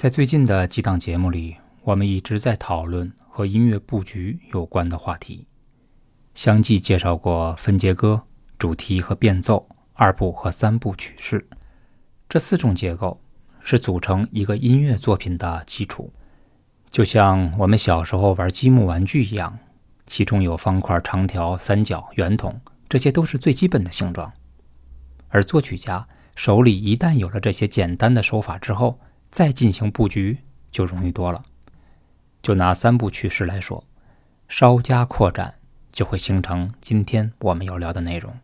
在最近的几档节目里，我们一直在讨论和音乐布局有关的话题，相继介绍过分节歌、主题和变奏、二部和三部曲式这四种结构，是组成一个音乐作品的基础。就像我们小时候玩积木玩具一样，其中有方块、长条、三角、圆筒，这些都是最基本的形状。而作曲家手里一旦有了这些简单的手法之后，再进行布局就容易多了。就拿三部曲式来说，稍加扩展就会形成今天我们要聊的内容。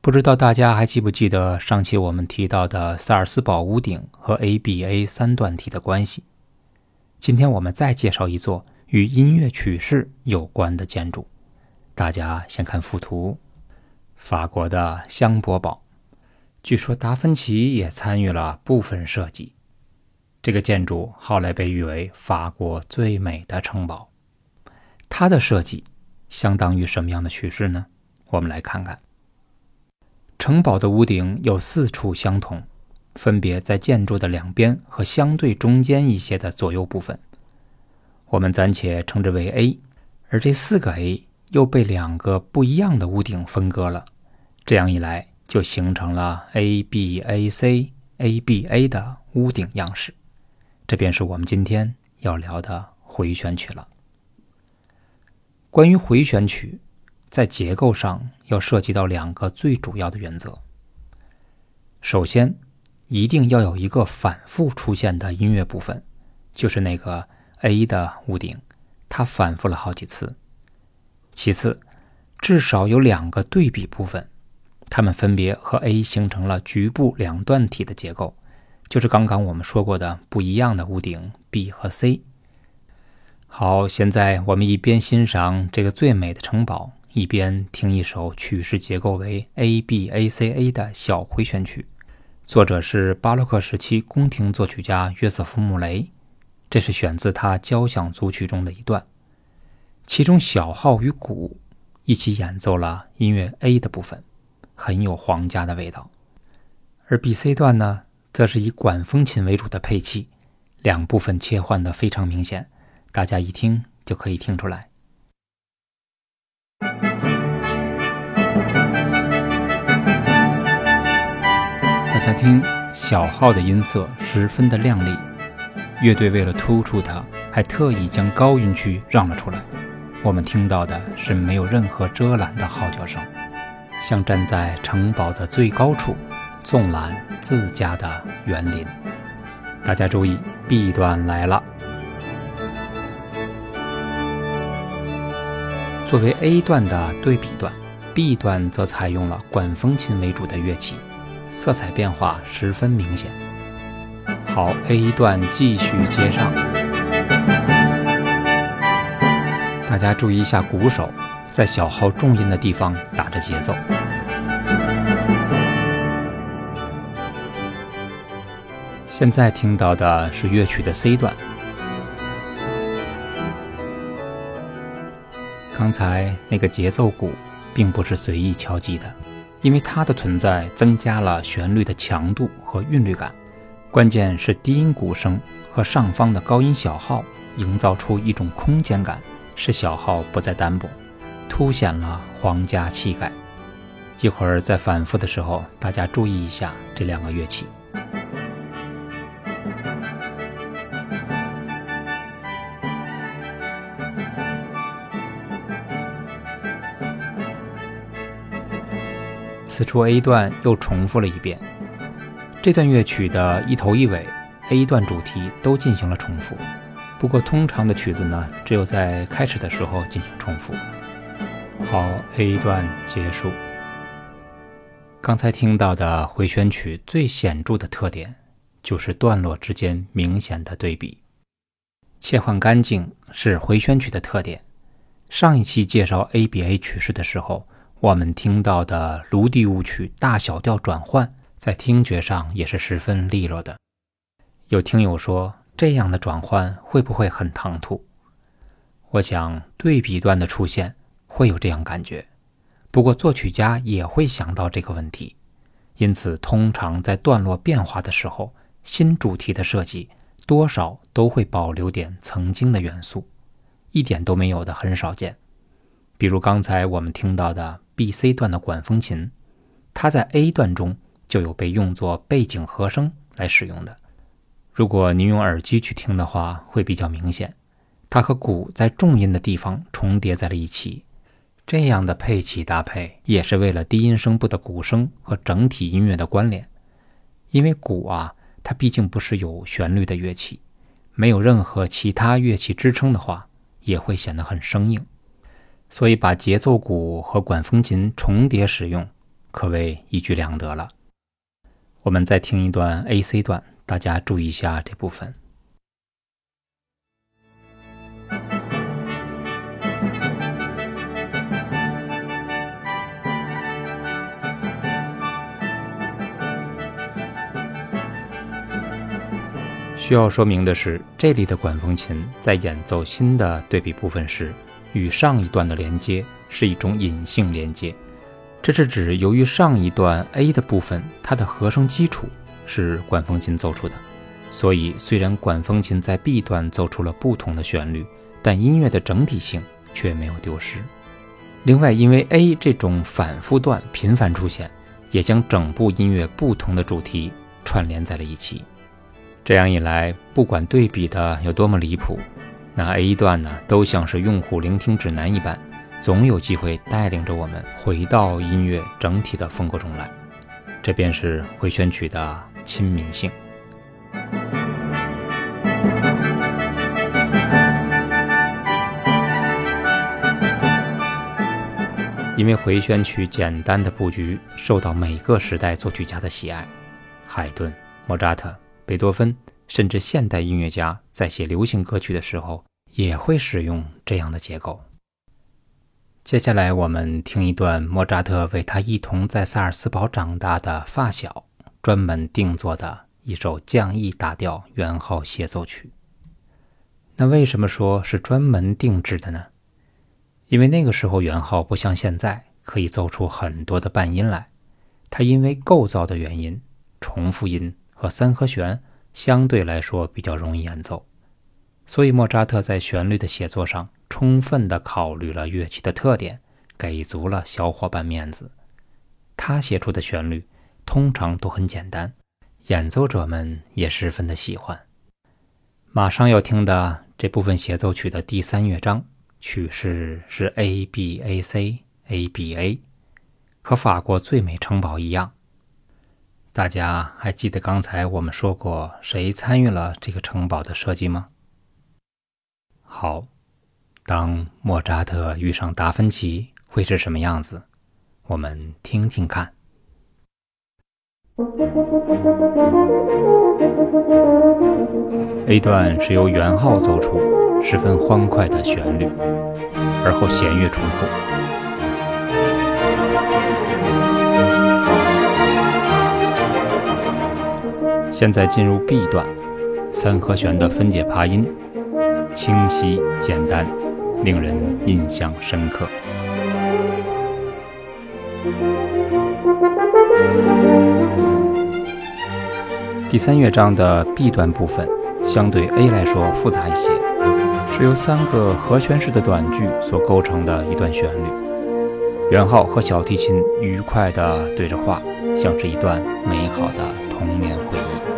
不知道大家还记不记得上期我们提到的萨尔斯堡屋顶和 ABA 三段体的关系？今天我们再介绍一座与音乐曲式有关的建筑。大家先看附图，法国的香伯堡。据说达芬奇也参与了部分设计。这个建筑后来被誉为法国最美的城堡。它的设计相当于什么样的趋势呢？我们来看看。城堡的屋顶有四处相同，分别在建筑的两边和相对中间一些的左右部分，我们暂且称之为 A。而这四个 A 又被两个不一样的屋顶分割了。这样一来。就形成了 A B A C A B A 的屋顶样式，这便是我们今天要聊的回旋曲了。关于回旋曲，在结构上要涉及到两个最主要的原则。首先，一定要有一个反复出现的音乐部分，就是那个 A 的屋顶，它反复了好几次。其次，至少有两个对比部分。它们分别和 A 形成了局部两段体的结构，就是刚刚我们说过的不一样的屋顶 B 和 C。好，现在我们一边欣赏这个最美的城堡，一边听一首曲式结构为 A B A C A 的小回旋曲。作者是巴洛克时期宫廷作曲家约瑟夫·穆雷，这是选自他交响组曲中的一段，其中小号与鼓一起演奏了音乐 A 的部分。很有皇家的味道，而 B、C 段呢，则是以管风琴为主的配器，两部分切换的非常明显，大家一听就可以听出来。大家听，小号的音色十分的亮丽，乐队为了突出它，还特意将高音区让了出来，我们听到的是没有任何遮拦的号角声。像站在城堡的最高处，纵览自家的园林。大家注意，B 段来了。作为 A 段的对比段，B 段则采用了管风琴为主的乐器，色彩变化十分明显。好，A 段继续接上。大家注意一下鼓手。在小号重音的地方打着节奏。现在听到的是乐曲的 C 段。刚才那个节奏鼓并不是随意敲击的，因为它的存在增加了旋律的强度和韵律感。关键是低音鼓声和上方的高音小号营造出一种空间感，使小号不再单薄。凸显了皇家气概。一会儿在反复的时候，大家注意一下这两个乐器。此处 A 段又重复了一遍。这段乐曲的一头一尾，A 段主题都进行了重复。不过，通常的曲子呢，只有在开始的时候进行重复。好，A 段结束。刚才听到的回旋曲最显著的特点，就是段落之间明显的对比，切换干净是回旋曲的特点。上一期介绍 ABA 曲式的时候，我们听到的卢迪舞曲大小调转换，在听觉上也是十分利落的。有听友说，这样的转换会不会很唐突？我想，对比段的出现。会有这样感觉，不过作曲家也会想到这个问题，因此通常在段落变化的时候，新主题的设计多少都会保留点曾经的元素，一点都没有的很少见。比如刚才我们听到的 B、C 段的管风琴，它在 A 段中就有被用作背景和声来使用的。如果您用耳机去听的话，会比较明显，它和鼓在重音的地方重叠在了一起。这样的配器搭配也是为了低音声部的鼓声和整体音乐的关联。因为鼓啊，它毕竟不是有旋律的乐器，没有任何其他乐器支撑的话，也会显得很生硬。所以把节奏鼓和管风琴重叠使用，可谓一举两得了。我们再听一段 A C 段。大家注意一下这部分。需要说明的是，这里的管风琴在演奏新的对比部分时，与上一段的连接是一种隐性连接。这是指由于上一段 A 的部分，它的和声基础。是管风琴奏出的，所以虽然管风琴在 B 段奏出了不同的旋律，但音乐的整体性却没有丢失。另外，因为 A 这种反复段频繁出现，也将整部音乐不同的主题串联在了一起。这样一来，不管对比的有多么离谱，那 A 段呢，都像是用户聆听指南一般，总有机会带领着我们回到音乐整体的风格中来。这便是回旋曲的。亲民性，因为回旋曲简单的布局受到每个时代作曲家的喜爱，海顿、莫扎特、贝多芬，甚至现代音乐家在写流行歌曲的时候也会使用这样的结构。接下来，我们听一段莫扎特为他一同在萨尔斯堡长大的发小。专门定做的一首降 E 大调圆号协奏曲。那为什么说是专门定制的呢？因为那个时候圆号不像现在可以奏出很多的半音来，它因为构造的原因，重复音和三和弦相对来说比较容易演奏，所以莫扎特在旋律的写作上充分的考虑了乐器的特点，给足了小伙伴面子。他写出的旋律。通常都很简单，演奏者们也十分的喜欢。马上要听的这部分协奏曲的第三乐章，曲式是 A B A C A B A，和法国最美城堡一样。大家还记得刚才我们说过谁参与了这个城堡的设计吗？好，当莫扎特遇上达芬奇会是什么样子？我们听听看。A 段是由圆号奏出，十分欢快的旋律，而后弦乐重复。现在进入 B 段，三和弦的分解爬音，清晰简单，令人印象深刻。第三乐章的 B 段部分相对 A 来说复杂一些，是由三个和弦式的短句所构成的一段旋律。圆号和小提琴愉快地对着话，像是一段美好的童年回忆。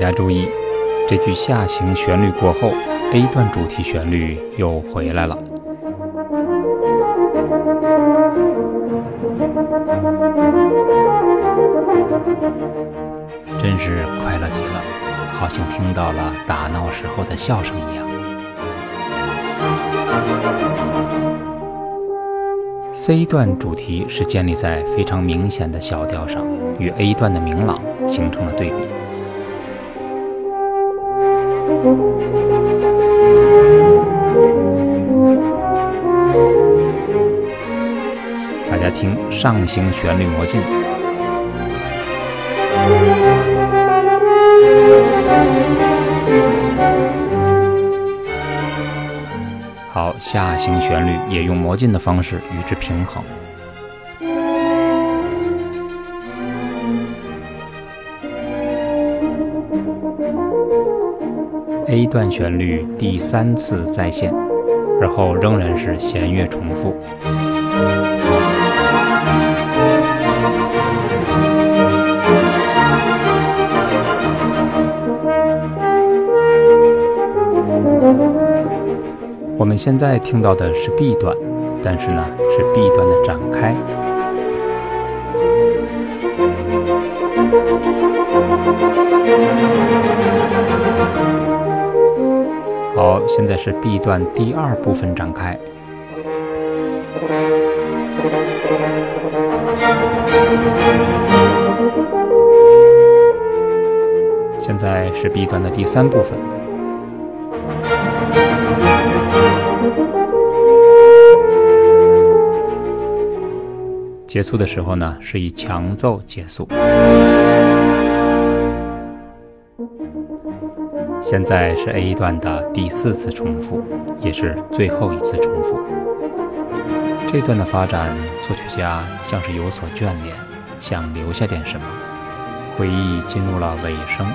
大家注意，这句下行旋律过后，A 段主题旋律又回来了，真是快乐极了，好像听到了打闹时候的笑声一样。C 段主题是建立在非常明显的小调上，与 A 段的明朗形成了对比。大家听上行旋律魔镜。好下行旋律也用魔镜的方式与之平衡。A 段旋律第三次再现，而后仍然是弦乐重复。我们现在听到的是 B 段，但是呢是 B 段的展开。现在是 B 段第二部分展开。现在是 B 段的第三部分。结束的时候呢，是以强奏结束。现在是 A 段的第四次重复，也是最后一次重复。这段的发展，作曲家像是有所眷恋，想留下点什么，回忆进入了尾声。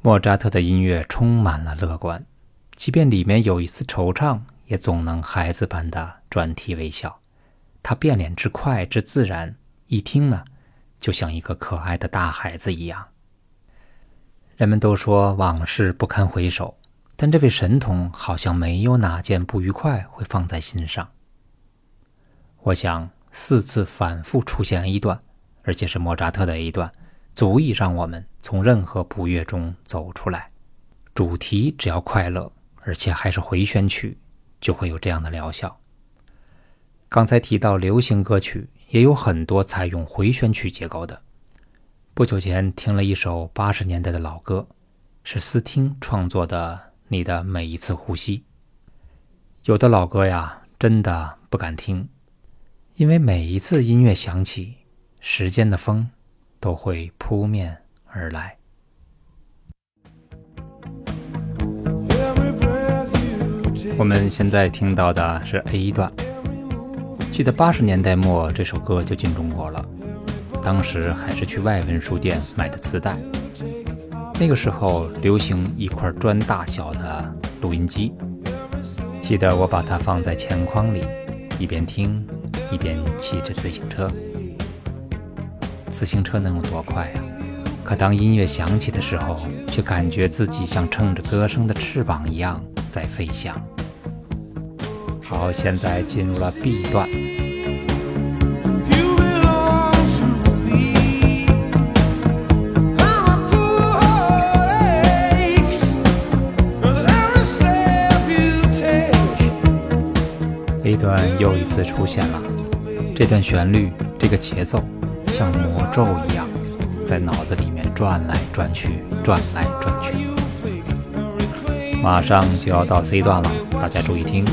莫扎特的音乐充满了乐观，即便里面有一丝惆怅，也总能孩子般的转体微笑。他变脸之快之自然，一听呢，就像一个可爱的大孩子一样。人们都说往事不堪回首，但这位神童好像没有哪件不愉快会放在心上。我想，四次反复出现 A 段，而且是莫扎特的 A 段，足以让我们从任何不悦中走出来。主题只要快乐，而且还是回旋曲，就会有这样的疗效。刚才提到流行歌曲也有很多采用回旋曲结构的。不久前听了一首八十年代的老歌，是斯汀创作的《你的每一次呼吸》。有的老歌呀，真的不敢听。因为每一次音乐响起，时间的风都会扑面而来。我们现在听到的是 A 段。记得八十年代末这首歌就进中国了，当时还是去外文书店买的磁带。那个时候流行一块砖大小的录音机，记得我把它放在前框里，一边听。一边骑着自行车，自行车能有多快啊？可当音乐响起的时候，却感觉自己像乘着歌声的翅膀一样在飞翔。好，现在进入了 B 段。A 段又一次出现了。这段旋律，这个节奏像魔咒一样，在脑子里面转来转去，转来转去。马上就要到 C 段了，大家注意听。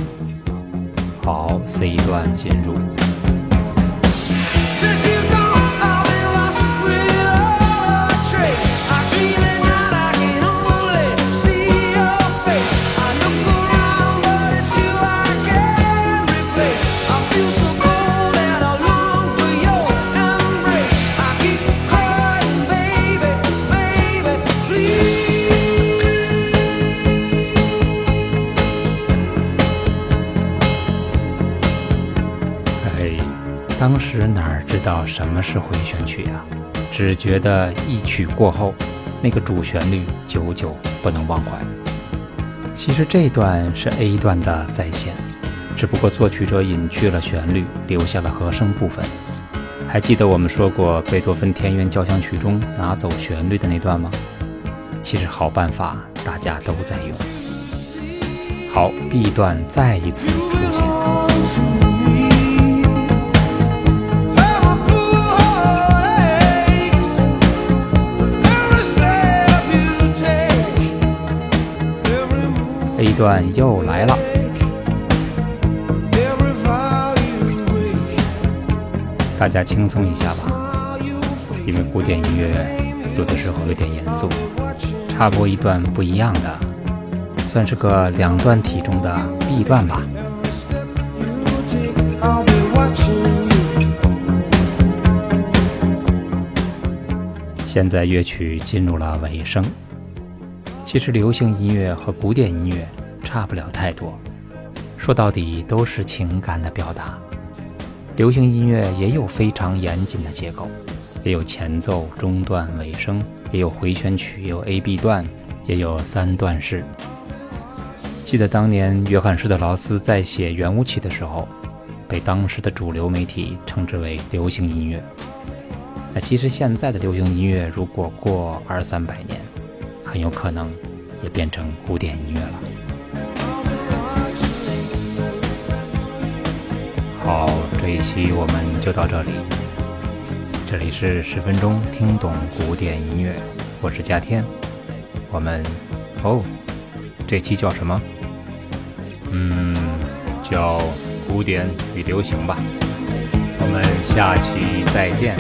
好，C 段进入。当时哪知道什么是回旋曲啊？只觉得一曲过后，那个主旋律久久不能忘怀。其实这段是 A 段的再现，只不过作曲者隐去了旋律，留下了和声部分。还记得我们说过贝多芬田园交响曲中拿走旋律的那段吗？其实好办法大家都在用。好，B 段再一次出现。A 段又来了。大家轻松一下吧，因为古典音乐有的时候有点严肃。插播一段不一样的，算是个两段体中的 B 段吧。现在乐曲进入了尾声。其实流行音乐和古典音乐差不了太多，说到底都是情感的表达。流行音乐也有非常严谨的结构，也有前奏、中段、尾声，也有回旋曲，也有 A B 段，也有三段式。记得当年约翰施特劳斯在写圆舞曲的时候，被当时的主流媒体称之为流行音乐。那其实现在的流行音乐，如果过二三百年，很有可能也变成古典音乐了。这一期我们就到这里。这里是十分钟听懂古典音乐，我是嘉天。我们哦，这期叫什么？嗯，叫古典与流行吧。我们下期再见。